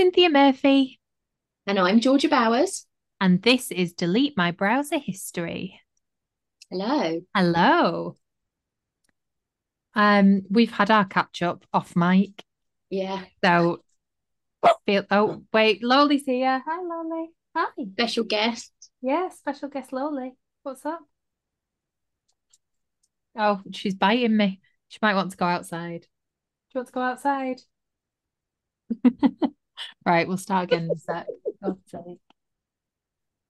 Cynthia Murphy. And I'm Georgia Bowers. And this is Delete My Browser History. Hello. Hello. Um, we've had our catch up off mic. Yeah. So feel oh wait, Loli's here. Hi Loli. Hi. Special guest. Yeah, special guest Loli. What's up? Oh, she's biting me. She might want to go outside. Do you want to go outside? right, we'll start again in a sec.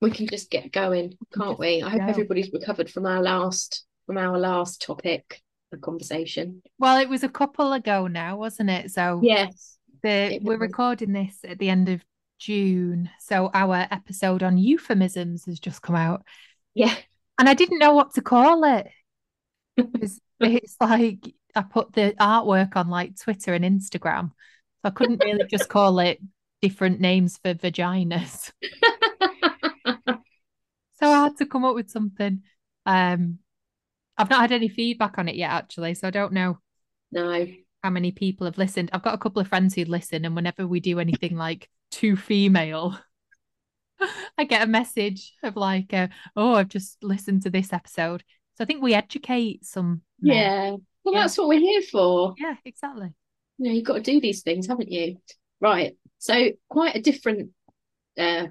We can just get going, can't we? I hope go. everybody's recovered from our last from our last topic, the conversation. Well, it was a couple ago now, wasn't it? So Yes. the we're recording this at the end of June. So our episode on euphemisms has just come out. Yeah. And I didn't know what to call it. it's like I put the artwork on like Twitter and Instagram. So I couldn't really just call it different names for vaginas. So I had to come up with something. Um, I've not had any feedback on it yet, actually. So I don't know no. how many people have listened. I've got a couple of friends who listen, and whenever we do anything like too female, I get a message of like, uh, "Oh, I've just listened to this episode." So I think we educate some. men. Yeah. Well, Yeah. that's what we're here for. yeah, exactly. You know, you've got to do these things, haven't you? Right. So quite a different uh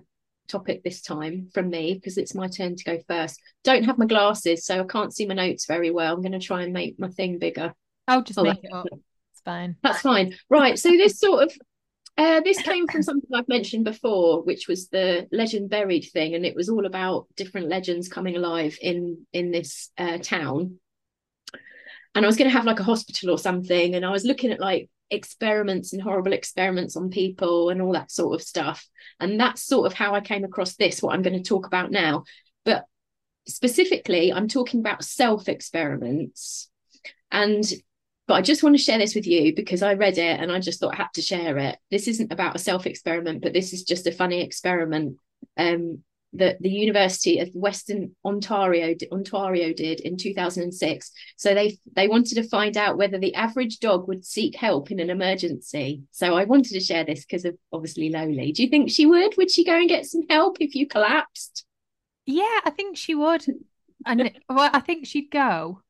topic this time from me because it's my turn to go first. Don't have my glasses, so I can't see my notes very well. I'm going to try and make my thing bigger. I'll just Oh, make it up. It's fine. That's fine. Right. So this sort of uh, this came from something I've mentioned before, which was the legend buried thing, and it was all about different legends coming alive in in this uh, town. And I was going to have like a hospital or something, and I was looking at like experiments and horrible experiments on people and all that sort of stuff. And that's sort of how I came across this, what I'm going to talk about now. But specifically, I'm talking about self experiments. And but I just want to share this with you because I read it and I just thought I had to share it. This isn't about a self experiment, but this is just a funny experiment um, that the University of Western Ontario Ontario did in 2006. So they they wanted to find out whether the average dog would seek help in an emergency. So I wanted to share this because of obviously Lowly. Do you think she would? Would she go and get some help if you collapsed? Yeah, I think she would. And well, I think she'd go.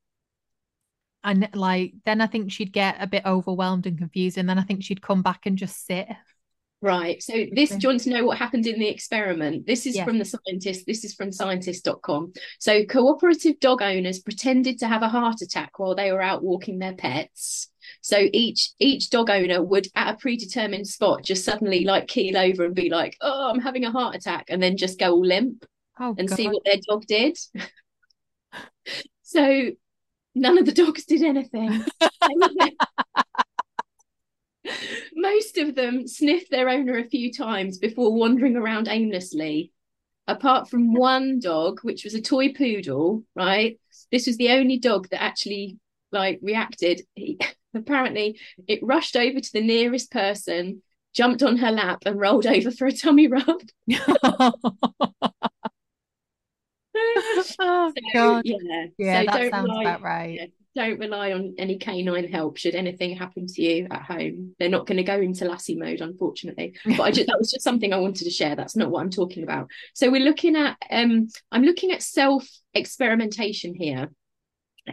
And like then I think she'd get a bit overwhelmed and confused, and then I think she'd come back and just sit. Right. So this, do you want to know what happened in the experiment? This is Yeah. from the scientist. This is from scientist.com. So cooperative dog owners pretended to have a heart attack while they were out walking their pets. So each each dog owner would at a predetermined spot just suddenly like keel over and be like, "Oh, I'm having a heart attack," and then just go all limp Oh and see what their dog did. so none of the dogs did anything. Most of them sniffed their owner a few times before wandering around aimlessly. Apart from one dog, which was a toy poodle, right? This was the only dog that actually like reacted. He, apparently, it rushed over to the nearest person, jumped on her lap, and rolled over for a tummy rub. oh So, God. yeah, Yeah, so that sounds about right. Don't rely on any canine help should anything happen to you at home. They're not going to go into lassie mode, unfortunately. But I just that was just something I wanted to share. That's not what I'm talking about. So we're looking at um, I'm looking at self experimentation here.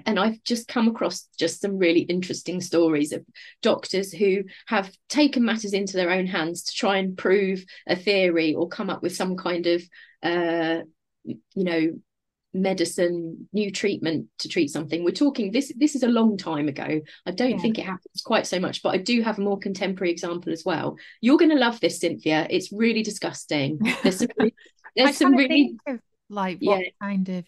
And I've just come across just some really interesting stories of doctors who have taken matters into their own hands to try and prove a theory or come up with some kind of uh, you know medicine new treatment to treat something we're talking this this is a long time ago i don't Yeah. think it happens quite so much but i do have a more contemporary example as well you're going to love this cynthia it's really disgusting there's some really, there's some really of like what Yeah. kind of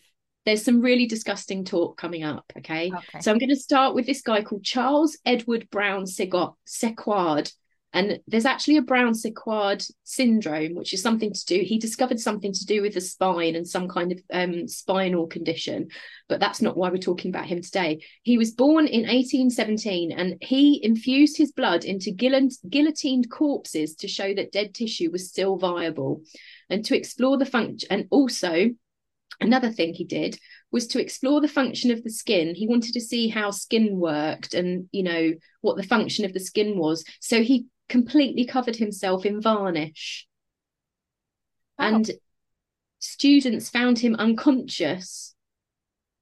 there's some really disgusting talk coming up okay okay. so I'm going to start with this guy called Charles Edward Brown Sequard. And there's actually a Brown Sequard syndrome, which is something to do. He discovered something to do with the spine and some kind of um, spinal condition, but that's not why we're talking about him today. He was born in 1817 and he infused his blood into guillot- guillotined corpses to show that dead tissue was still viable and to explore the function. And also, another thing he did was to explore the function of the skin. He wanted to see how skin worked and, you know, what the function of the skin was. So he completely covered himself in varnish. Wow. And students found him unconscious.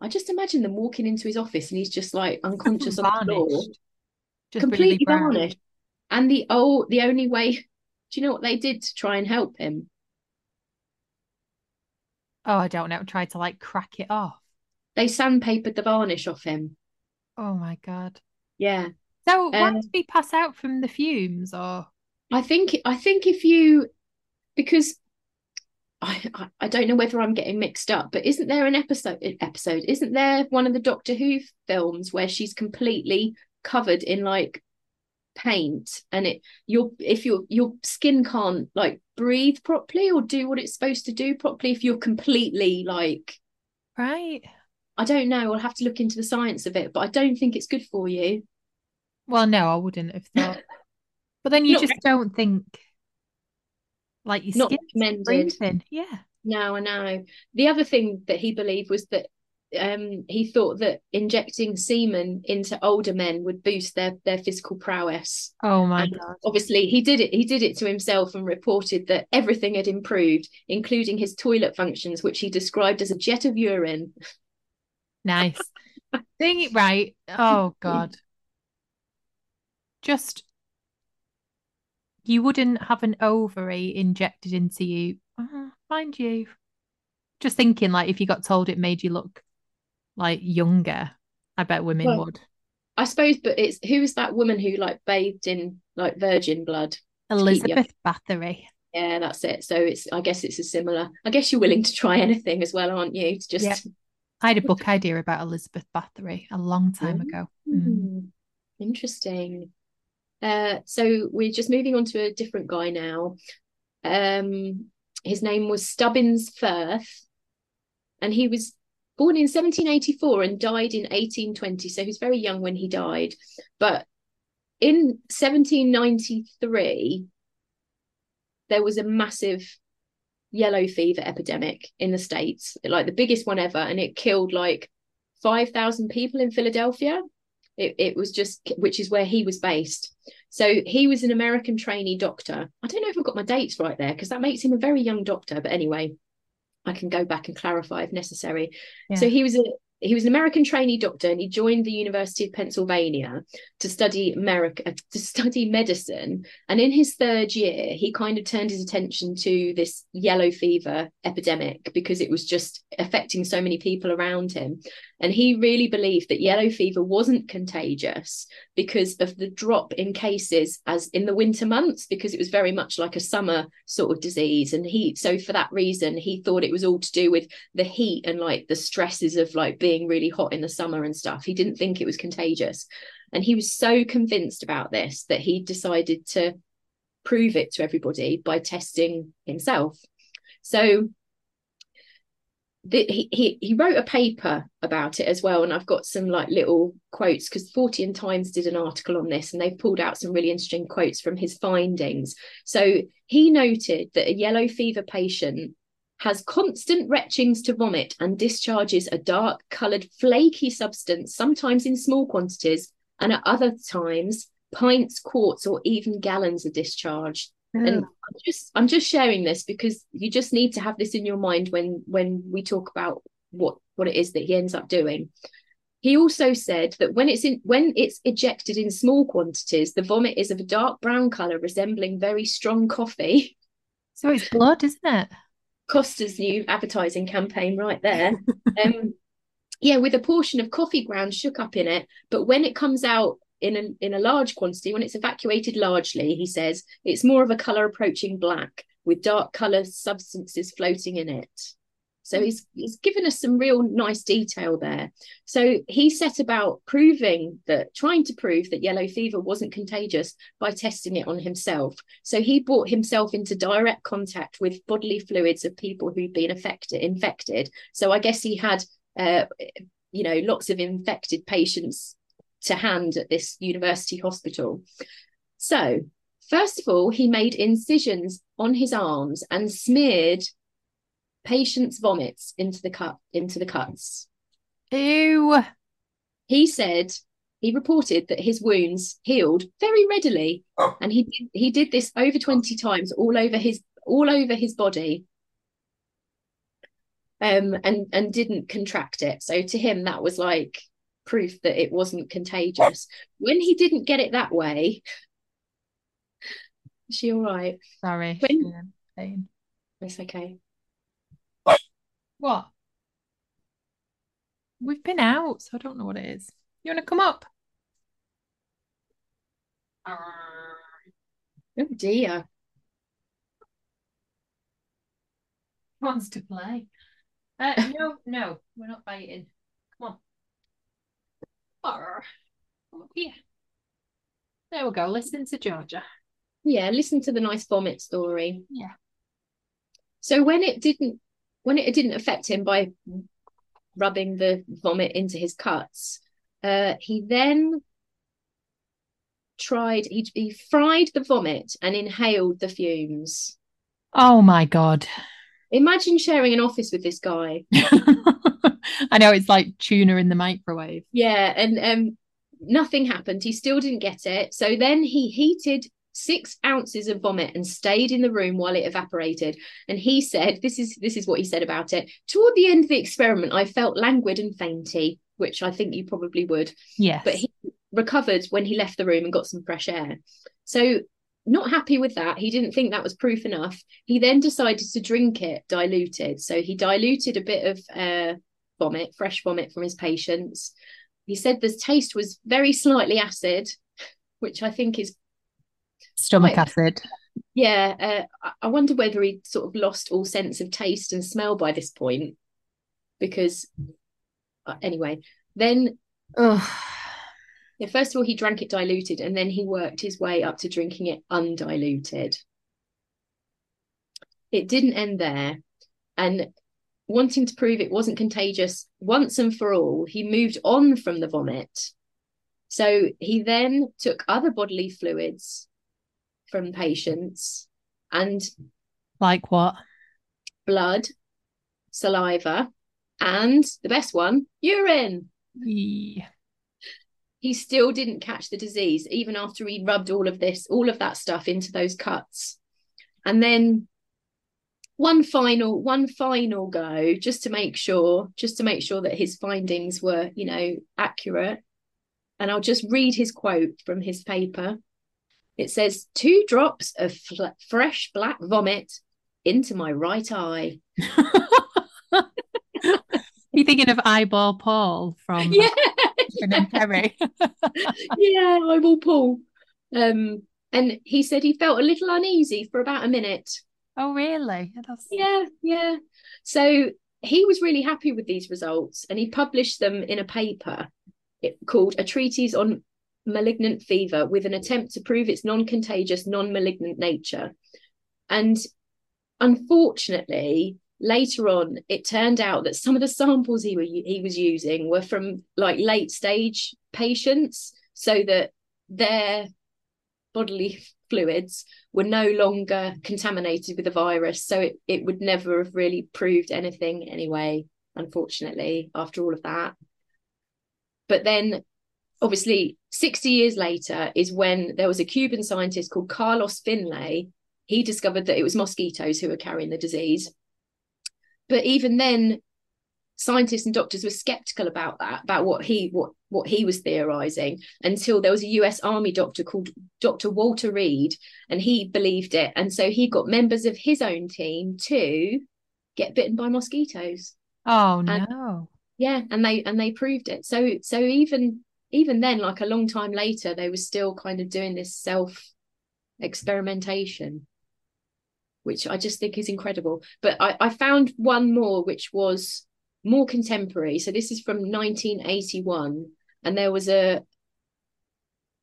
I just imagine them walking into his office and he's just like unconscious on the floor, Just completely really varnished. And the oh, the only way, do you know what they did to try and help him? Oh, I don't know. Tried to like crack it off. They sandpapered the varnish off him. Oh my God. Yeah. So why Um, did he pass out from the fumes or I think I think if you because I, I I don't know whether I'm getting mixed up, but isn't there an episode episode? Isn't there one of the Doctor Who films where she's completely covered in like paint and it your if your your skin can't like breathe properly or do what it's supposed to do properly if you're completely like right? I don't know, I'll have to look into the science of it, but I don't think it's good for you. Well, no, I wouldn't have thought. But then you Not- just don't think like your Not recommended. Yeah. No, I know. The other thing that he believed was that um, he thought that injecting semen into older men would boost their their physical prowess. Oh my And God. obviously, he did it. He did it to himself and reported that everything had improved, including his toilet functions, which he described as a jet of urine. Nice. It right. Oh God. Just you wouldn't have an ovary injected into you. Uh, mind you. Just thinking like if you got told it made you look like younger, I bet women Well, would. I suppose, but it's who is that woman who like bathed in like virgin blood? Elizabeth Bathory. Yeah, that's it. So it's I guess it's a similar. I guess you're willing to try anything as well, aren't you? To just Yep. I had a book idea about Elizabeth Bathory a long time ago. Mm. Interesting. Uh, so we're just moving on to a different guy now. Um, his name was Stubbins Ffirth, and he was born in 1784 and died in 1820. So he was very young when he died. But in 1793, there was a massive yellow fever epidemic in the States, like the biggest one ever, and it killed like 5,000 people in Philadelphia. It, it was just, which is where he was based. So he was an American trainee doctor. I don't know if I've got my dates right there because that makes him a very young doctor. But anyway, I can go back and clarify if necessary. So he was a he was an American trainee doctor and he joined the University of Pennsylvania to study America uh, to study medicine. And in his third year, he kind of turned his attention to this yellow fever epidemic because it was just affecting so many people around him. And he really believed that yellow fever wasn't contagious because of the drop in cases as in the winter months, because it was very much like a summer sort of disease. And he so for that reason, he thought it was all to do with the heat and like the stresses of like being really hot in the summer and stuff. He didn't think it was contagious. And he was so convinced about this that he decided to prove it to everybody by testing himself. So the, he, he he wrote a paper about it as well, and I've got some like little quotes because Fortean Times did an article on this, and they've pulled out some really interesting quotes from his findings. So he noted that a yellow fever patient has constant retchings to vomit and discharges a dark coloured flaky substance, sometimes in small quantities, and at other times pints, quarts, or even gallons are discharged and I'm just I'm just sharing this because you just need to have this in your mind when when we talk about what what it is that he ends up doing. He also said that when it's in when it's ejected in small quantities, the vomit is of a dark brown color resembling very strong coffee. So it's blood, isn't it? Costa's new advertising campaign right there. um, yeah, with a portion of coffee grounds shook up in it, but when it comes out in a in a large quantity, when it's evacuated largely, he says it's more of a color approaching black with dark color substances floating in it. So he's he's given us some real nice detail there. So he set about proving that, trying to prove that yellow fever wasn't contagious by testing it on himself. So he brought himself into direct contact with bodily fluids of people who'd been affected, infected. So I guess he had, uh, you know, lots of infected patients to hand at this university hospital. So first of all, he made incisions on his arms and smeared patients' vomits into the cut into the cuts. Ew. He said he reported that his wounds healed very readily, and he did, he did this over twenty times, all over his all over his body, um, and and didn't contract it. So to him, that was like proof that it wasn't contagious. When he didn't get it that way, is she all right? Sorry. When- Pain. It's okay. What? We've been out, so I don't know what it is. You want to come up? Oh dear. Wants to play. Uh, no, no, we're not biting. Come on. Arr. Come up here. There we go. Listen to Georgia. Yeah, listen to the nice vomit story. Yeah. So when it didn't when it didn't affect him by rubbing the vomit into his cuts, uh, he then tried he, he fried the vomit and inhaled the fumes. Oh my God. Imagine sharing an office with this guy. I know it's like tuna in the microwave. Yeah, and um nothing happened. He still didn't get it. So then he heated six ounces of vomit and stayed in the room while it evaporated. And he said, "This is this is what he said about it. Toward the end of the experiment, I felt languid and fainty, which I think you probably would. Yes. But he recovered when he left the room and got some fresh air. So." Not happy with that. He didn't think that was proof enough. He then decided to drink it diluted. So he diluted a bit of uh, vomit, fresh vomit from his patients. He said the taste was very slightly acid, which I think is Stomach Right. acid. yeah. Uh, I- I wonder whether he sort of lost all sense of taste and smell by this point, because uh, anyway, then Ugh. yeah, first of all he drank it diluted, and then he worked his way up to drinking it undiluted. It didn't end there, and wanting to prove it wasn't contagious once and for all, he moved on from the vomit. So he then took other bodily fluids from patients and Like what? blood, saliva, and the best one, urine. Yeah. He still didn't catch the disease, even after he rubbed all of this, all of that stuff into those cuts. And then one final, one final go, just to make sure, just to make sure that his findings were, you know, accurate. And I'll just read his quote from his paper. It says, two drops of fl- fresh black vomit into my right eye. you thinking of Eyeball Paul from Yeah. And yeah, will pull. Um, and he said he felt a little uneasy for about a minute. Oh, really? That's... Yeah, yeah. So he was really happy with these results and he published them in a paper called A Treatise on Malignant Fever with an attempt to prove its non contagious, non malignant nature. And unfortunately, later on, it turned out that some of the samples he, were, he was using were from like late stage patients so that their bodily fluids were no longer contaminated with the virus. So it, it would never have really proved anything anyway, unfortunately, after all of that. But then, obviously, 60 years later is when there was a Cuban scientist called Carlos Finlay. He discovered that it was mosquitoes who were carrying the disease. But even then, scientists and doctors were skeptical about that, about what he what what he was theorizing, until there was a US Army doctor called Dr. Walter Reed, and he believed it. And so he got members of his own team to get bitten by mosquitoes. Oh, And- no. Yeah, and they and they proved it. So so even even then, like a long time later, they were still kind of doing this self experimentation, which I just think is incredible. But I, I found one more which was more contemporary. So this is from 1981, and there was a,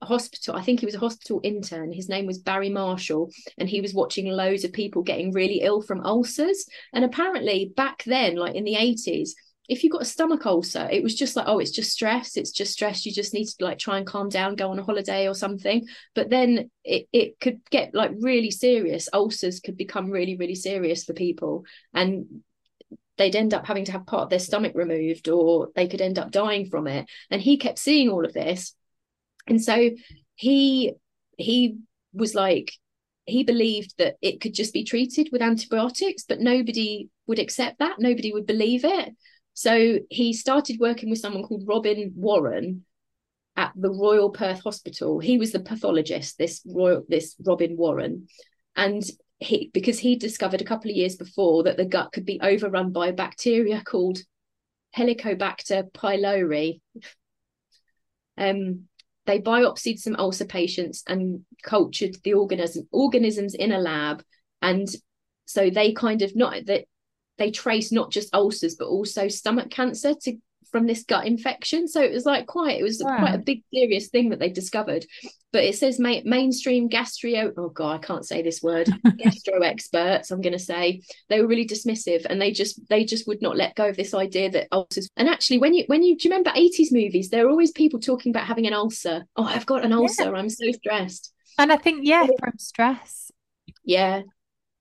hospital. I think he was a hospital intern. His name was Barry Marshall, and he was watching loads of people getting really ill from ulcers. And apparently, back then, like in the 80s, if you got a stomach ulcer, it was just like, oh, it's just stress. It's just stress. You just need to like try and calm down, go on a holiday or something. But then it, it could get like really serious. Ulcers could become really, really serious for people. And they'd end up having to have part of their stomach removed or they could end up dying from it. And he kept seeing all of this. and so he he was like he believed that it could just be treated with antibiotics but nobody would accept that nobody would believe it so he started working with someone called robin warren at the royal perth hospital he was the pathologist this royal this robin warren and he because he discovered a couple of years before that the gut could be overrun by a bacteria called helicobacter pylori. Um they biopsied some ulcer patients and cultured the organism organisms in a lab. And so they kind of not that they trace not just ulcers but also stomach cancer to from this gut infection. So it was like quite, it was wow. quite a big serious thing that they discovered. But it says ma- mainstream gastro, oh God, I can't say this word, gastro experts, I'm going to say they were really dismissive and they just, they just would not let go of this idea that ulcers. And actually when you, when you, do you remember 80s movies, there are always people talking about having an ulcer. Oh, I've got an ulcer. Yeah. I'm so stressed. And I think, yeah, from stress. Yeah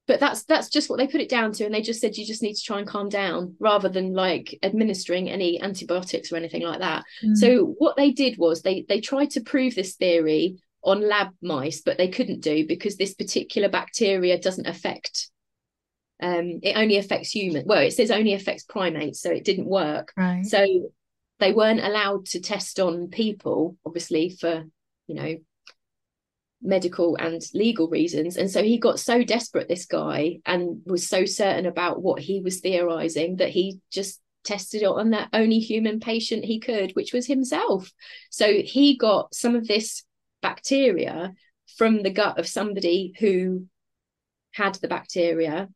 but that's that's just what they put it down to and they just said you just need to try and calm down rather than like administering any antibiotics or anything like that mm. so what they did was they they tried to prove this theory on lab mice but they couldn't do because this particular bacteria doesn't affect um it only affects human well it says only affects primates so it didn't work right. so they weren't allowed to test on people obviously for you know medical and legal reasons. And so he got so desperate, this guy, and was so certain about what he was theorizing that he just tested it on that only human patient he could, which was himself. So he got some of this bacteria from the gut of somebody who had the bacteria,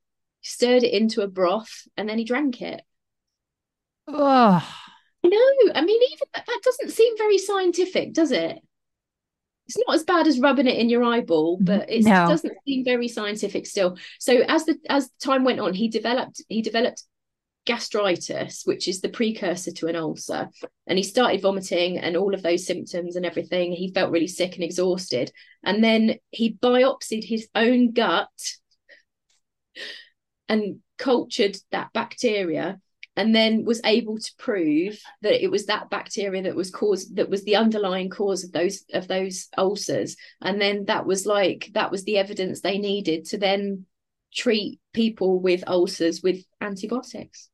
stirred it into a broth, and then he drank it. Oh. No, I mean, even that, that doesn't seem very scientific, does it? It's not as bad as rubbing it in your eyeball, mm-hmm. but it no. doesn't seem very scientific still. So as the as time went on, he developed he developed gastritis, which is the precursor to an ulcer, and he started vomiting and all of those symptoms and everything. He felt really sick and exhausted, and then he biopsied his own gut and cultured that bacteria and then was able to prove that it was that bacteria that was caused that was the underlying cause of those of those ulcers. And then that was like that was the evidence they needed to then treat people with ulcers with antibiotics.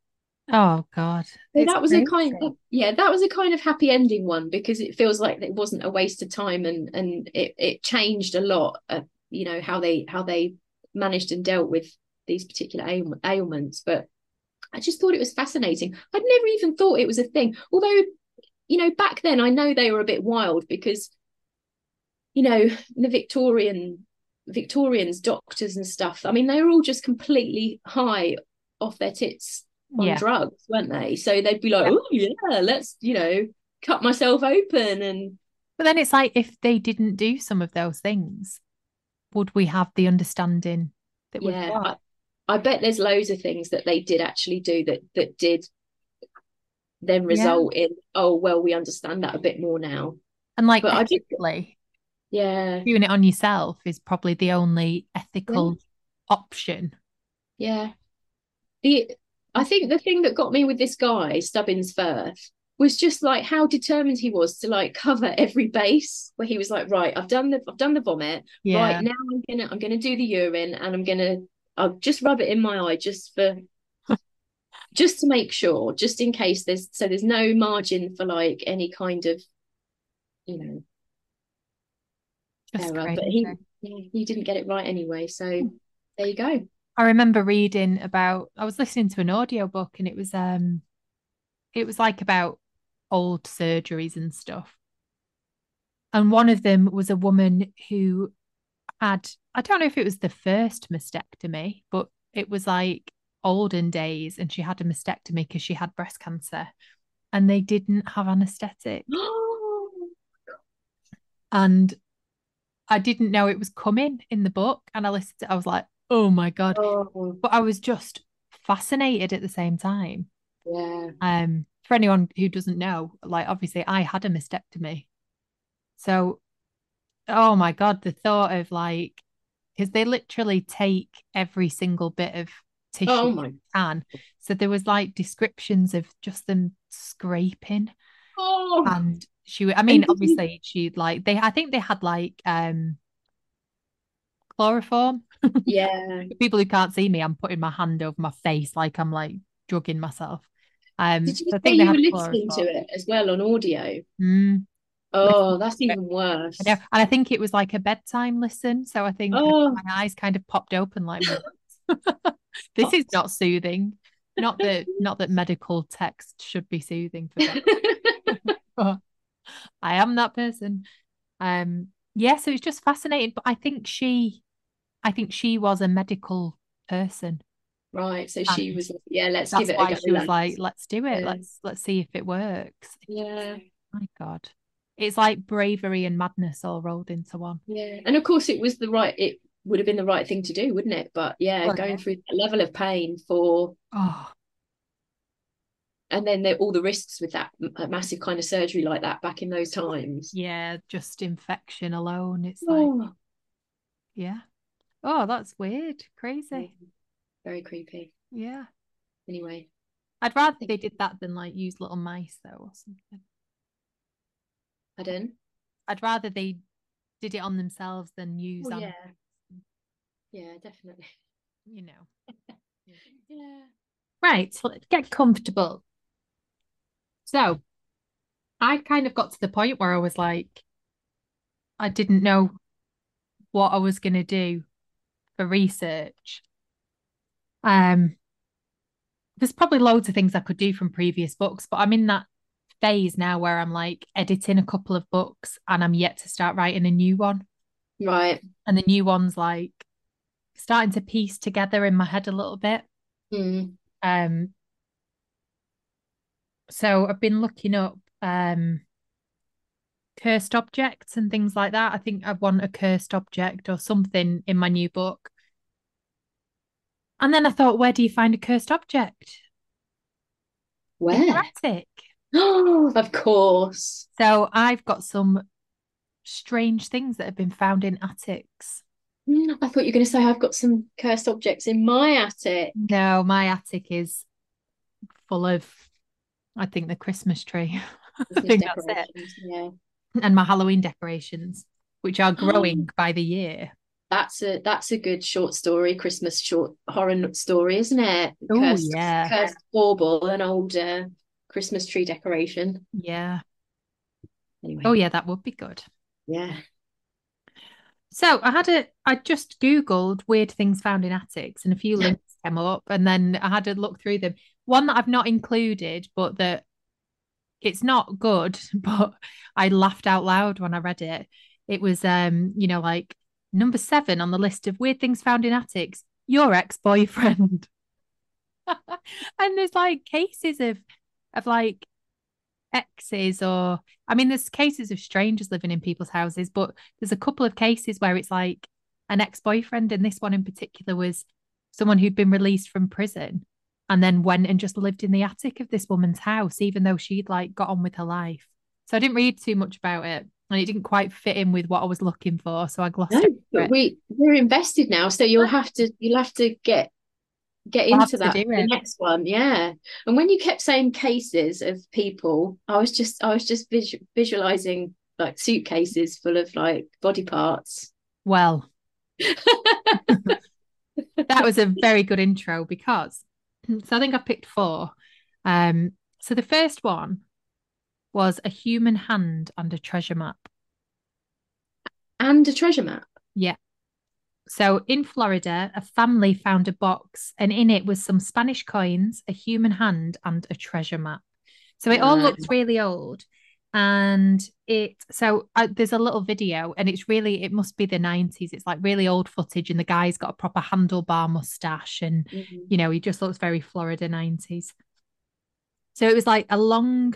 Oh god. So that was a kind of yeah that was a kind of happy ending one because it feels like it wasn't a waste of time and and it, it changed a lot of, you know how they how they managed and dealt with these particular ail- ailments. But I just thought it was fascinating. I'd never even thought it was a thing. Although, you know, back then I know they were a bit wild because, you know, the Victorian Victorians, doctors and stuff. I mean, they were all just completely high off their tits on yeah. drugs, weren't they? So they'd be like, yeah. oh yeah, let's, you know, cut myself open and but then it's like if they didn't do some of those things, would we have the understanding that yeah? I bet there's loads of things that they did actually do that that did then result yeah. in oh well we understand that a bit more now. And like but ethically, yeah, doing it on yourself is probably the only ethical yeah. option. Yeah. The I think the thing that got me with this guy Stubbins Ffirth was just like how determined he was to like cover every base where he was like right I've done the I've done the vomit yeah. right now I'm gonna I'm gonna do the urine and I'm gonna I'll just rub it in my eye just for just to make sure, just in case there's so there's no margin for like any kind of, you know, That's error. But he yeah, he didn't get it right anyway. So hmm. there you go. I remember reading about I was listening to an audio book and it was um it was like about old surgeries and stuff. And one of them was a woman who had I don't know if it was the first mastectomy, but it was like olden days and she had a mastectomy because she had breast cancer and they didn't have anesthetic. and I didn't know it was coming in the book and I listened to it, I was like, oh my God. Oh. But I was just fascinated at the same time. Yeah. Um, for anyone who doesn't know, like obviously I had a mastectomy. So oh my God, the thought of like because they literally take every single bit of tissue oh my. can. So there was like descriptions of just them scraping Oh, and she I mean And did you- obviously she'd like they I think they had like um chloroform yeah. People who can't see me I'm putting my hand over my face like I'm like drugging myself um Did you so say they you were listening to it as well on audio? Mm, Oh, that's even worse. I know. and I think it was like a bedtime listen so I think Oh, my eyes kind of popped open like this is not soothing not that not that medical text should be soothing for but I am that person um yeah so it's just fascinating but I think she I think she was a medical person right. So she was, yeah, let's that's give it a why go. she was like let's do it Yeah. let's let's see if it works Yeah, my god it's like bravery and madness all rolled into one yeah. And of course, it was the right, it would have been the right thing to do, wouldn't it? But yeah, Well, going yeah. through that level of pain for, oh and then the, all the risks with that massive kind of surgery like that back in those times. yeah just infection alone it's like Oh, yeah oh that's weird crazy very creepy. yeah Anyway, I'd rather they did that than like use little mice though or something pardon? I'd rather they did it on themselves than use Oh, on yeah. Yeah, definitely. you know Yeah. right so let's get comfortable so I kind of got to the point where I was like I didn't know what I was going to do for research um there's probably loads of things I could do from previous books but I'm in that phase now where I'm like editing a couple of books and I'm yet to start writing a new one Right. and the new one's like starting to piece together in my head a little bit Mm. um so I've been looking up um cursed objects and things like that I think I want a cursed object or something in my new book and then I thought where do you find a cursed object in Where? your attic Oh, of course. so I've got some strange things that have been found in attics Mm, I thought you were going to say I've got some cursed objects in my attic. no my attic is full of I think the Christmas tree I think that's it. Yeah. and my Halloween decorations, which are growing by the year. That's a that's a good short story, Christmas short horror story, isn't it? Oh, yeah. Cursed bauble, an old uh, Christmas tree decoration. Yeah. Anyway, Oh, yeah, that would be good. yeah. So I had a, I just Googled weird things found in attics and a few links came up. And then I had a look through them. One that I've not included, but that it's not good, but I laughed out loud when I read it. It was, um, you know, like number seven on the list of weird things found in attics, your ex-boyfriend. and there's like cases of, of like exes or I mean there's cases of strangers living in people's houses but there's a couple of cases where it's like an ex-boyfriend and this one in particular was someone who'd been released from prison and then went and just lived in the attic of this woman's house even though she'd like got on with her life so I didn't read too much about it and it didn't quite fit in with what I was looking for so I glossed No, over but it. we we're invested now, so you'll have to you'll have to get get We'll into that next one, yeah. And when you kept saying cases of people, I was just I was just visu visualizing like suitcases full of like body parts. well that was a very good intro because so I think I picked four. Um, so the first one was a human hand and a treasure map. And a treasure map. So in Florida, a family found a box, and in it was some Spanish coins, a human hand, and a treasure map. So it all looks really old. And it, so uh, there's a little video, and it's really, it must be the 90s. It's like really old footage, and the guy's got a proper handlebar mustache, and Mhm. you know, he just looks very Florida 90s. So it was like a long,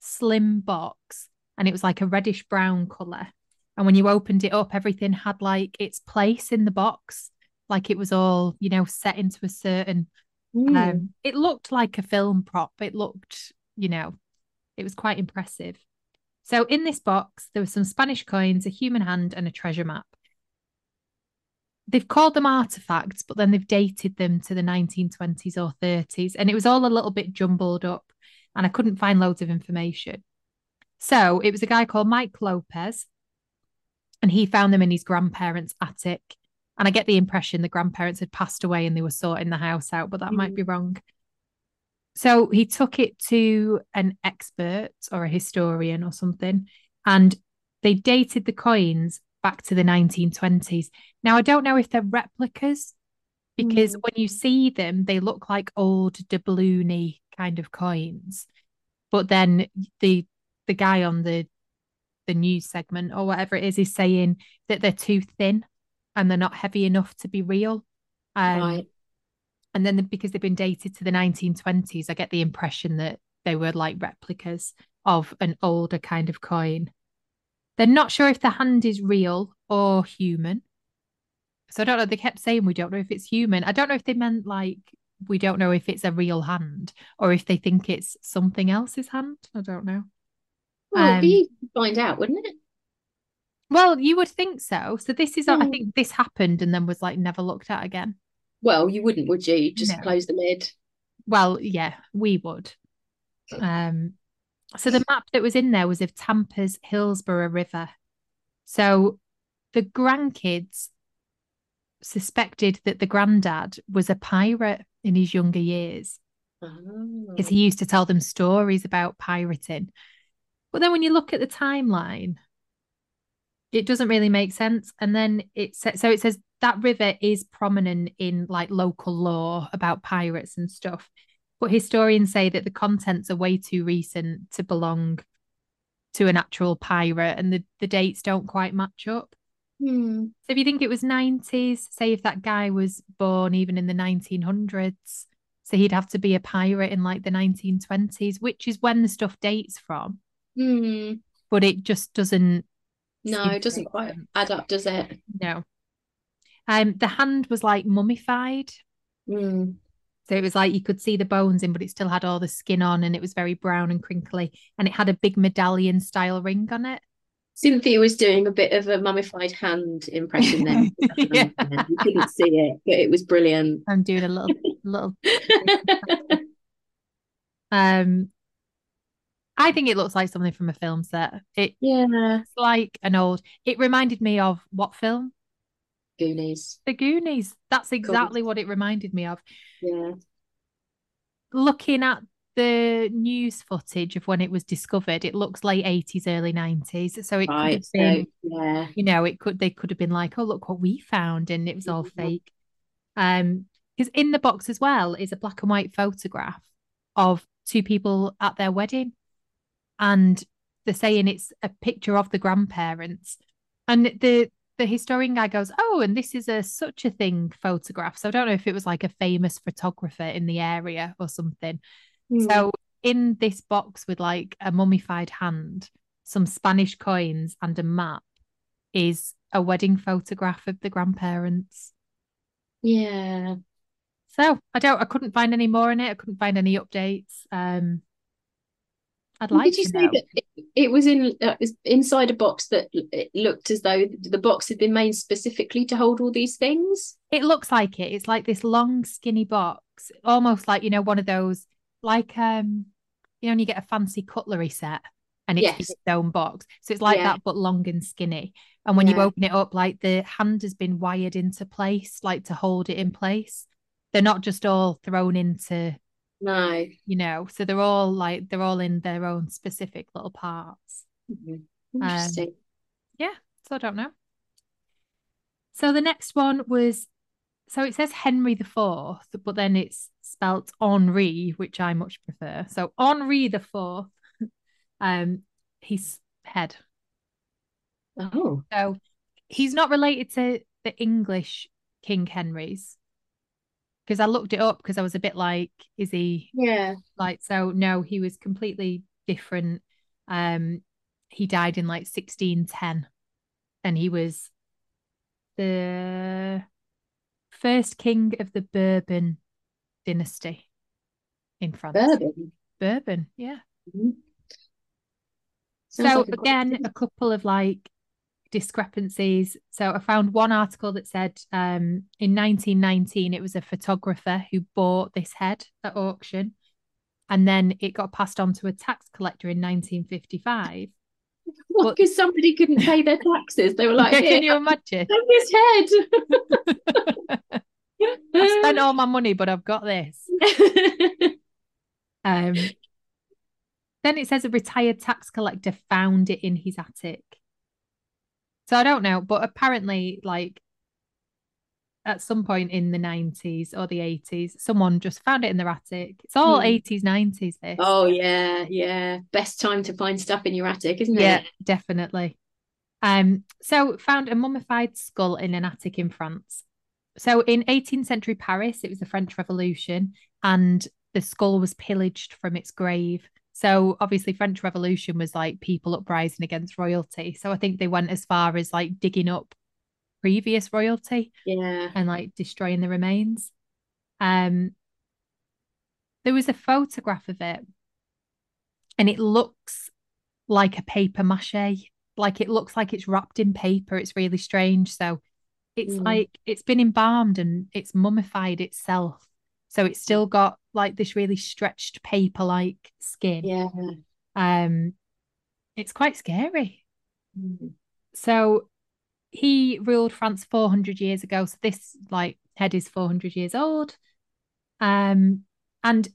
slim box, and it was like a reddish brown color. And when you opened it up, everything had like its place in the box, like it was all, you know, set into a certain. Mm. Um, it looked like a film prop. It looked, you know, it was quite impressive. So in this box, there were some Spanish coins, a human hand, and a treasure map. They've called them artifacts, but then they've dated them to the 1920s or 30s, and it was all a little bit jumbled up, and I couldn't find loads of information. So it was a guy called Mike Lopez, and he found them in his grandparents' attic. And I get the impression the grandparents had passed away and they were sorting the house out, but that mm. might be wrong. So he took it to an expert or a historian or something, and they dated the coins back to the 1920s. Now, I don't know if they're replicas because mm. when you see them, they look like old doubloony kind of coins. But then the the guy on the the news segment or whatever it is is saying that they're too thin and they're not heavy enough to be real. Um, right. And then the, because they've been dated to the 1920s, I get the impression that they were like replicas of an older kind of coin. They're not sure if the hand is real or human. So I don't know. They kept saying we don't know if it's human. I don't know if they meant like we don't know if it's a real hand or if they think it's something else's hand. I don't know. Well, um, you find out, wouldn't it? Well, you would think so. So this is, mm. I hmm. think this happened and then was like never looked at again. Well, you wouldn't, would you? Just no. close the lid. Well, yeah, we would. Um, so the map that was in there was of Tampa's Hillsborough River. So the grandkids suspected that the granddad was a pirate in his younger years because oh. he used to tell them stories about pirating. But then when you look at the timeline, it doesn't really make sense. And then it says so it says that river is prominent in like local lore about pirates and stuff. But historians say that the contents are way too recent to belong to an actual pirate and the, the dates don't quite match up. Hmm. So if you think it was 90s, say if that guy was born even in the 1900s, so he'd have to be a pirate in like the 1920s, which is when the stuff dates from. Hmm. But it just doesn't. No, it doesn't quite add up, does it? No. Um, the hand was like mummified. Hmm. So it was like you could see the bones in, but it still had all the skin on and it was very brown and crinkly. And it had a big medallion style ring on it. Cynthia was doing a bit of a mummified hand impression there. yeah. You couldn't see it, but it was brilliant. I'm doing a little little um I think it looks like something from a film set. It yeah, it's like an old. It reminded me of what film? Goonies. The Goonies. That's exactly cool. what it reminded me of. Yeah. Looking at the news footage of when it was discovered, it looks late 80s, early 90s. So it right, could have been, so, yeah. you know, it could they could have been like, oh, look what we found, and it was all mm-hmm. fake. Um, because in the box as well is a black and white photograph of two people at their wedding. And they're saying it's a picture of the grandparents. And the the historian guy goes, Oh, and this is a such a thing photograph. So I don't know if it was like a famous photographer in the area or something. Mm. So in this box with like a mummified hand, some Spanish coins, and a map is a wedding photograph of the grandparents. Yeah. So I don't I couldn't find any more in it. I couldn't find any updates. Um I'd like Did you say know. that it was in uh, inside a box that it looked as though the box had been made specifically to hold all these things? It looks like it. It's like this long, skinny box, almost like you know one of those like um you know when you get a fancy cutlery set and it's yes. its own box. So it's like yeah. that but long and skinny. And when yeah. you open it up, like the hand has been wired into place, like to hold it in place. They're not just all thrown into no. You know, so they're all like they're all in their own specific little parts. Mm-hmm. Interesting. Um, yeah, so I don't know. So the next one was so it says Henry the Fourth, but then it's spelt Henri, which I much prefer. So Henri the Fourth, um, his head. Oh. So he's not related to the English King Henry's because I looked it up because I was a bit like, is he? Yeah. Like, so no, he was completely different. Um, he died in like 1610 and he was the first king of the Bourbon dynasty in France. Bourbon. Bourbon, yeah. Mm-hmm. So like a again, a couple of like discrepancies. So I found one article that said um, in 1919 it was a photographer who bought this head at auction. and then it got passed on to a tax collector in 1955. Well, But- because somebody couldn't pay their taxes. They were like, Can "Here, you imagine? this head. I've spent all my money, but I've got this. Um, then it says a retired tax collector found it in his attic. So I don't know, but apparently, like at some point in the 90s or the 80s, someone just found it in their attic. It's all Hmm. 80s, 90s, this. oh yeah, yeah. Best time to find stuff in your attic, isn't yeah, it? Yeah, definitely. Um, so found a mummified skull in an attic in France. So in 18th century Paris, it was the French Revolution, and the skull was pillaged from its grave. So obviously, French Revolution was like people uprising against royalty. So I think they went as far as like digging up previous royalty Yeah. and like destroying the remains. Um, there was a photograph of it, and it looks like a paper mache. Like it looks like it's wrapped in paper. It's really strange. So it's Mm. like it's been embalmed and it's mummified itself. So it's still got like this really stretched paper-like skin. Yeah. Um, it's quite scary. Mm. So he ruled France 400 years ago. So this like head is 400 years old. Um, and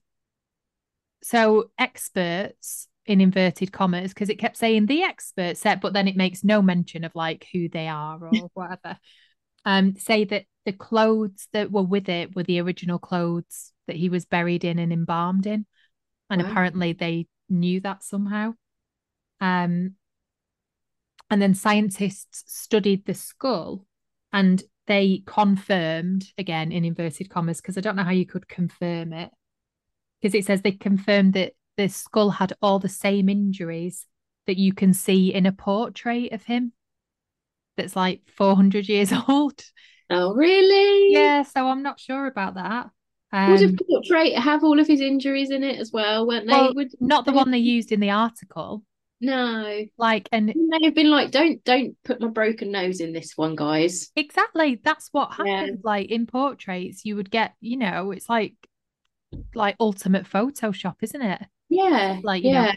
so experts in inverted commas, because it kept saying the expert said, but then it makes no mention of like who they are or whatever. Um, say that the clothes that were with it were the original clothes that he was buried in and embalmed in. And Wow. apparently they knew that somehow. Um, and then scientists studied the skull and they confirmed, again in inverted commas, because I don't know how you could confirm it, because it says they confirmed that the skull had all the same injuries that you can see in a portrait of him that's like 400 years old. Oh, really? Yeah, so I'm not sure about that. Would Um, a portrait have all of his injuries in it as well? Weren't they? well, Would not the one they used in the article. No. Like, and they have been like, don't don't put my broken nose in this one, guys. Exactly. That's what Yeah. happened. Like in portraits, you would get, you know, it's like like ultimate Photoshop, isn't it? Yeah. Like, you know, yeah.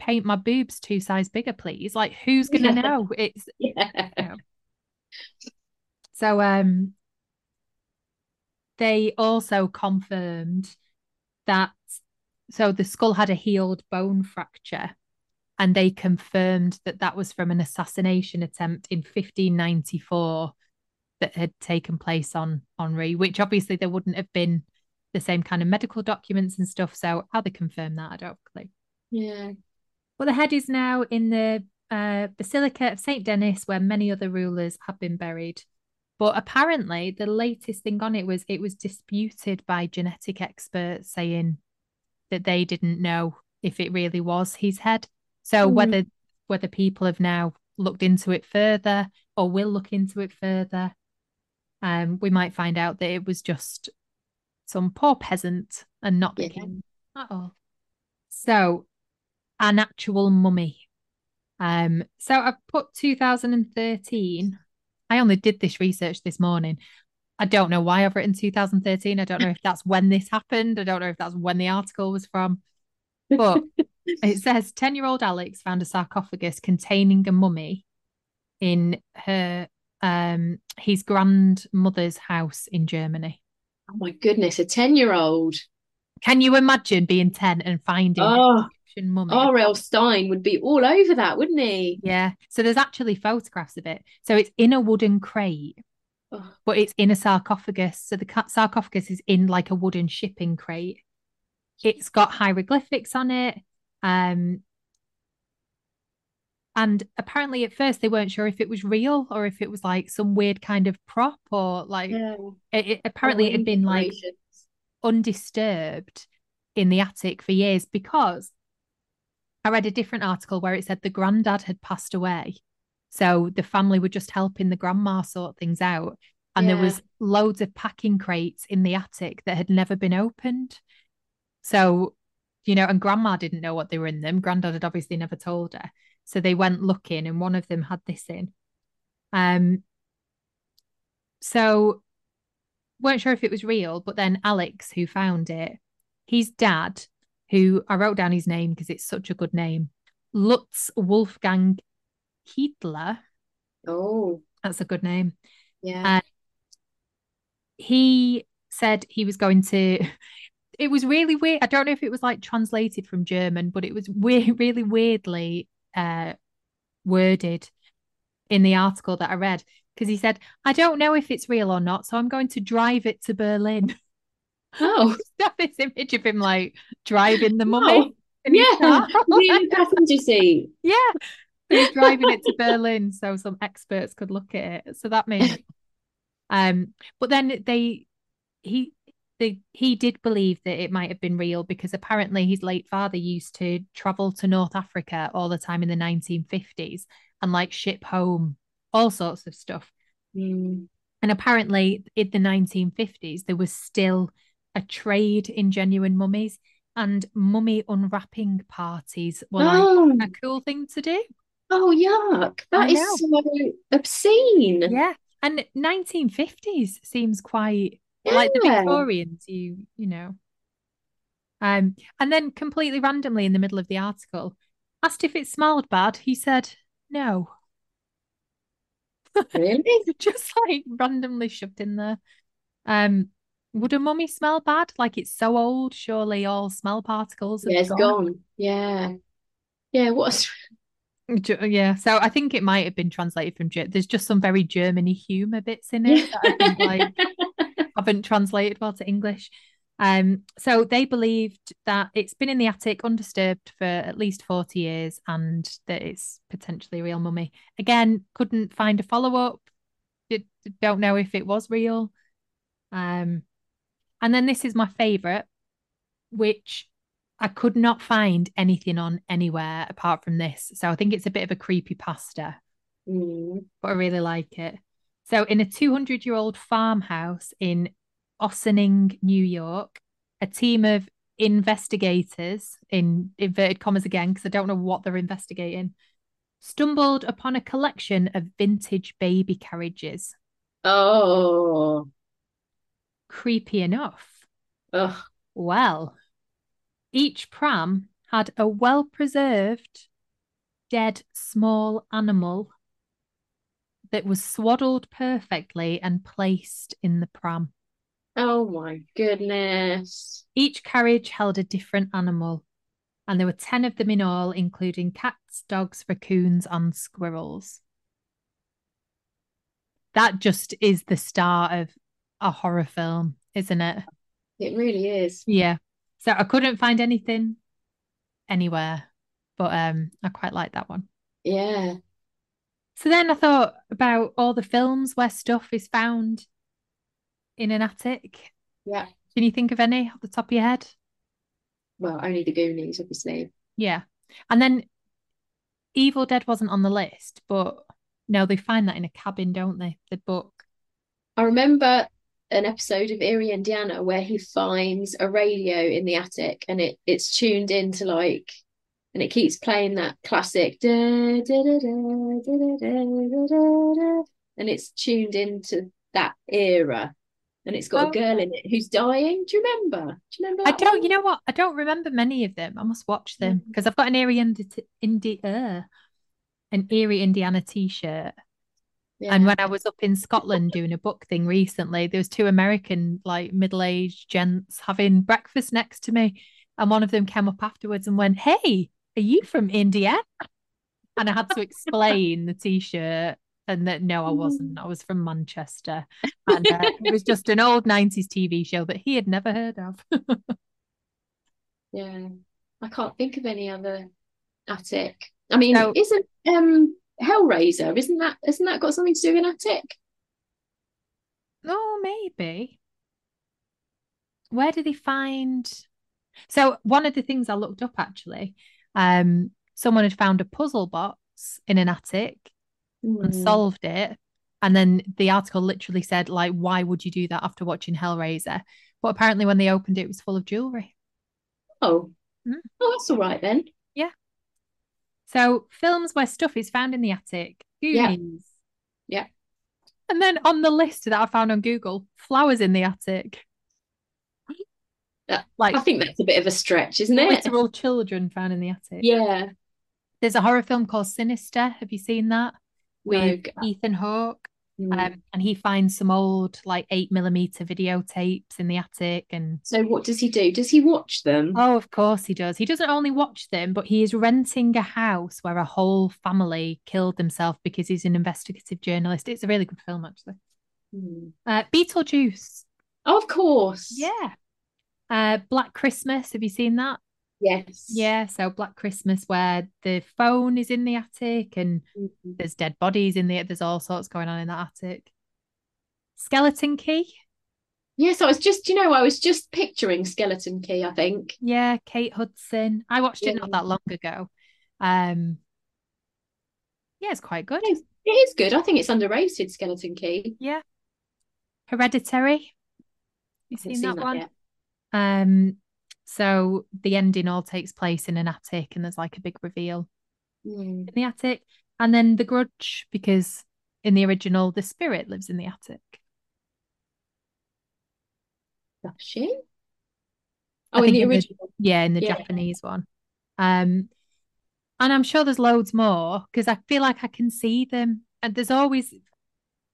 paint my boobs two size bigger, please. Like, who's gonna Yeah. know? It's Yeah. So um they also confirmed that so the skull had a healed bone fracture and they confirmed that that was from an assassination attempt in 1594 that had taken place on Henri, which obviously there wouldn't have been the same kind of medical documents and stuff. So how they confirm that, I don't clue. Yeah. Well, the head is now in the uh, Basilica of St. Denis, where many other rulers have been buried. But apparently, the latest thing on it was it was disputed by genetic experts saying that they didn't know if it really was his head. So Mm. whether whether people have now looked into it further or will look into it further, um, we might find out that it was just some poor peasant and not the Yeah. king at all. So, an actual mummy. Um, so I've put 2013. I only did this research this morning. I don't know why I've written 2013. I don't know if that's when this happened. I don't know if that's when the article was from. But it says 10 year old Alex found a sarcophagus containing a mummy in her um his grandmother's house in Germany. Oh my goodness, a 10-year-old. Can you imagine being 10 and finding Oh, Egyptian mummy? R.L. Stine would be all over that, wouldn't he? Yeah. So there's actually photographs of it. So it's in a wooden crate, Oh, but it's in a sarcophagus. So the sarcophagus is in like a wooden shipping crate. It's got hieroglyphics on it. Um, and apparently at first they weren't sure if it was real or if it was like some weird kind of prop or like yeah. it, it- apparently it had been like undisturbed in the attic for years because I read a different article where it said the granddad had passed away. So the family were just helping the grandma sort things out. And there was loads of packing crates in the attic that had never been opened. So, you know, and grandma didn't know what they were in them. Granddad had obviously never told her. So they went looking and one of them had this in. Um so weren't sure if it was real, but then Alex, who found it, his dad who I wrote down his name because it's such a good name. Lutz Wolfgang Kiedler. Oh, That's a good name. yeah. Uh, He said he was going to. It was really weird. I don't know if it was like translated from German, but it was weird, really weirdly uh, worded in the article that I read because he said, I don't know if it's real or not, so I'm going to drive it to Berlin. oh, Got this image of him like driving the mummy. in yeah. In the passenger seat. yeah. He's driving it to Berlin so some experts could look at it. So that made me. Um, but then they he they he did believe that it might have been real because apparently his late father used to travel to North Africa all the time in the 1950s and like ship home all sorts of stuff. Mm. And apparently, in the 1950s, there was still a trade in genuine mummies, and mummy unwrapping parties were like Oh, a cool thing to do. oh, yuck. That is so obscene. Yeah. And 1950s seems quite like the Victorians, you you know. Um, and then completely randomly in the middle of the article, asked if it smelled bad. He said no. Really? Just like randomly shoved in there. Um, would a mummy smell bad? Like it's so old, surely all smell particles Yeah, it's gone. gone. Yeah. Yeah, what a Ju- Yeah, so I think it might have been translated from There's just some very Germany humor bits in it that I think like haven't translated well to English. Um, so they believed that it's been in the attic undisturbed for at least 40 years and that it's potentially a real mummy. Again, couldn't find a follow-up. Did, don't know if it was real. Um, and then this is my favorite, which I could not find anything on anywhere apart from this. So I think it's a bit of a creepy pasta Mm. but I really like it. So, in a 200 year old farmhouse in Ossining, New York, a team of investigators, in inverted commas again, because I don't know what they're investigating, stumbled upon a collection of vintage baby carriages. Oh, Creepy enough. ugh. Well, each pram had a well preserved dead small animal that was swaddled perfectly and placed in the pram. Oh my goodness. Each carriage held a different animal, and there were 10 of them in all, including cats, dogs, raccoons, and squirrels. That just is the start of a horror film, isn't it? It really is. Yeah. So I couldn't find anything anywhere, but um I quite like that one. Yeah. So then I thought about all the films where stuff is found in an attic. Yeah. Can you think of any off the top of your head? Well, only the Goonies, obviously. Yeah. And then Evil Dead wasn't on the list, but no, they find that in a cabin, don't they? The book. I remember an episode of Eerie, Indiana, where he finds a radio in the attic and it it's tuned into like and it keeps playing that classic and it's tuned into that era and it's got oh. a girl in it who's dying. Do you remember? Do you remember? I don't. One? You know what? I don't remember many of them. I must watch them because mm-hmm. I've got an Eerie Indi- Indi- uh, an Eerie Indiana T-shirt and when I was up in Scotland doing a book thing recently, there was two American like middle-aged gents having breakfast next to me, and one of them came up afterwards and went, "Hey, are you from India?" And I had to explain the t-shirt and that no, I wasn't. I was from Manchester, and uh, it was just an old '90s TV show that he had never heard of. Yeah. I can't think of any other attic. I mean, So- isn't um Hellraiser, isn't that isn't that got something to do with an attic? Oh, maybe. Where did they find? So one of the things I looked up actually, um, someone had found a puzzle box in an attic and Hmm. solved it. And then the article literally said, like, why would you do that after watching Hellraiser? But apparently when they opened it, it was full of jewelry. Oh. Hmm. Oh, that's all right then. So films where stuff is found in the attic, Yeah. Goonies. Yeah. And then on the list that I found on Google, flowers in the attic. like I think that's a bit of a stretch, isn't it? Literal children found in the attic. Yeah. There's a horror film called Sinister. Have you seen that? With no. Ethan Hawke. Mm. Um, and he finds some old like eight millimeter videotapes in the attic and so what does he do? Does he watch them? Oh of course he does. He doesn't only watch them but he is renting a house where a whole family killed themselves because he's an investigative journalist. It's a really good film actually. Mm. uh, beetlejuice. Oh, of course. Yeah. Uh, black christmas. Have you seen that Yes. Yeah. So Black Christmas, where the phone is in the attic and mm-hmm. there's dead bodies in the there's all sorts going on in that attic. Skeleton Key. Yes, I was just, you know, I was just picturing Skeleton Key, I think. Yeah, Kate Hudson. I watched yeah. it not that long ago. Um yeah, it's quite good. It is, it is good. I think it's underrated, Skeleton Key. Yeah. Hereditary. You seen, seen, that, that one? Yet. Um so the ending all takes place in an attic, and there's like a big reveal mm. in the attic. And then the grudge, because in the original, the spirit lives in the attic. Does she? Oh, in the original. The, yeah, in the yeah. Japanese one. Um, and I'm sure there's loads more because I feel like I can see them. And there's always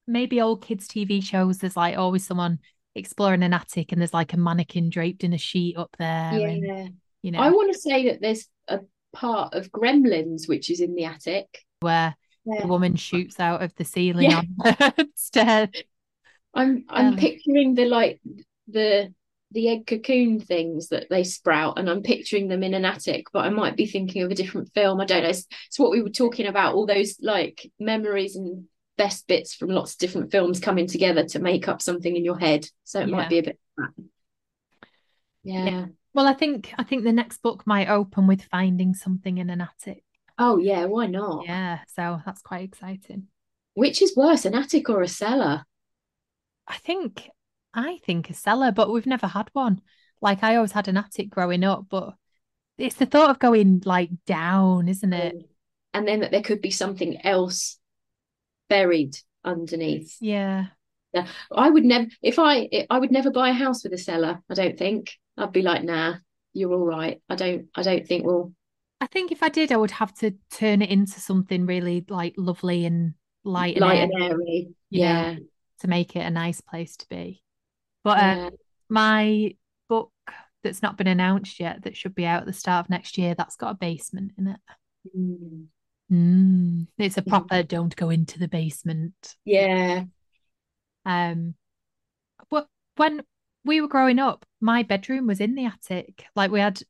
maybe old kids' TV shows. There's like always someone exploring an attic and there's like a mannequin draped in a sheet up there. Yeah. And, you know. I want to say that there's a part of Gremlins which is in the attic. Where yeah. the woman shoots out of the ceiling yeah. on the stairs. I'm I'm um, picturing the like the the egg cocoon things that they sprout and I'm picturing them in an attic, but I might be thinking of a different film. I don't know. It's, it's what we were talking about, all those like memories and best bits from lots of different films coming together to make up something in your head. So it yeah. might be a bit. Yeah. yeah. Well, I think I think the next book might open with finding something in an attic. Oh yeah, why not? Yeah, so that's quite exciting. Which is worse, an attic or a cellar? I think I think a cellar, but we've never had one. Like I always had an attic growing up, but it's the thought of going like down, isn't it? Oh. And then that there could be something else buried underneath. Yeah. Yeah. I would never if I I would never buy a house with a cellar, I don't think. I'd be like, nah, you're all right. I don't I don't think we'll I think if I did, I would have to turn it into something really like lovely and light and light airy, and airy. Yeah. Know, to make it a nice place to be. But uh, yeah. my book that's not been announced yet, that should be out at the start of next year, that's got a basement in it. Mm. Mm, it's a proper don't go into the basement. Yeah. Um but when we were growing up, my bedroom was in the attic. Like we had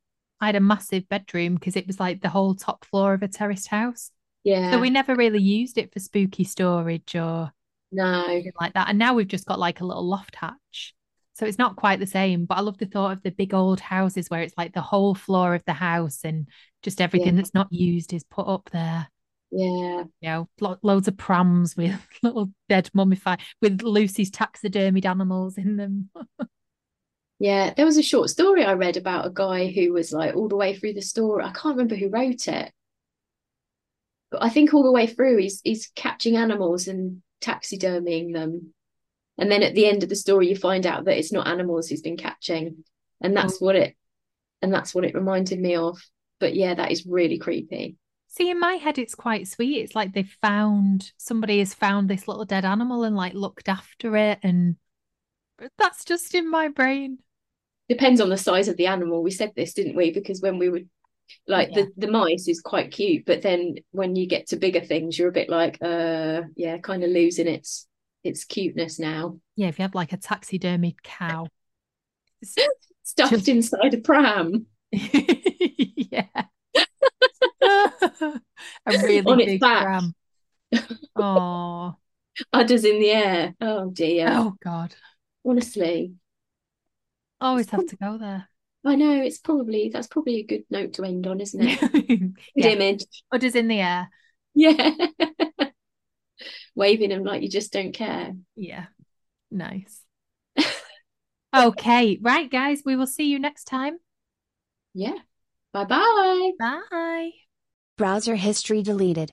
I had a massive bedroom because it was like the whole top floor of a terraced house. Yeah. So we never really used it for spooky storage or no like that. And now we've just got like a little loft hatch. So it's not quite the same, but I love the thought of the big old houses where it's like the whole floor of the house and just everything yeah. that's not used is put up there. Yeah. You know, lo- loads of prams with little dead mummified with Lucy's taxidermied animals in them. yeah, there was a short story I read about a guy who was like all the way through the story. I can't remember who wrote it. But I think all the way through he's he's catching animals and taxidermying them and then at the end of the story you find out that it's not animals he's been catching. And that's oh. what it and that's what it reminded me of. But yeah that is really creepy. See in my head it's quite sweet. It's like they found somebody has found this little dead animal and like looked after it. And that's just in my brain. Depends on the size of the animal. We said this didn't we? Because when we were like yeah. the the mice is quite cute but then when you get to bigger things you're a bit like uh yeah kind of losing its its cuteness now. Yeah, if you have like a taxidermied cow stuffed just... inside a pram. yeah. a really On big pram. Oh. Udders in the air. Oh dear. Oh God. Honestly. Always have to go there. I know it's probably that's probably a good note to end on, isn't it? good yeah. image. Udders in the air. Yeah waving them like you just don't care. Yeah. Nice. okay. Right, guys. We will see you next time. Yeah. Bye-bye. Bye. Browser history deleted.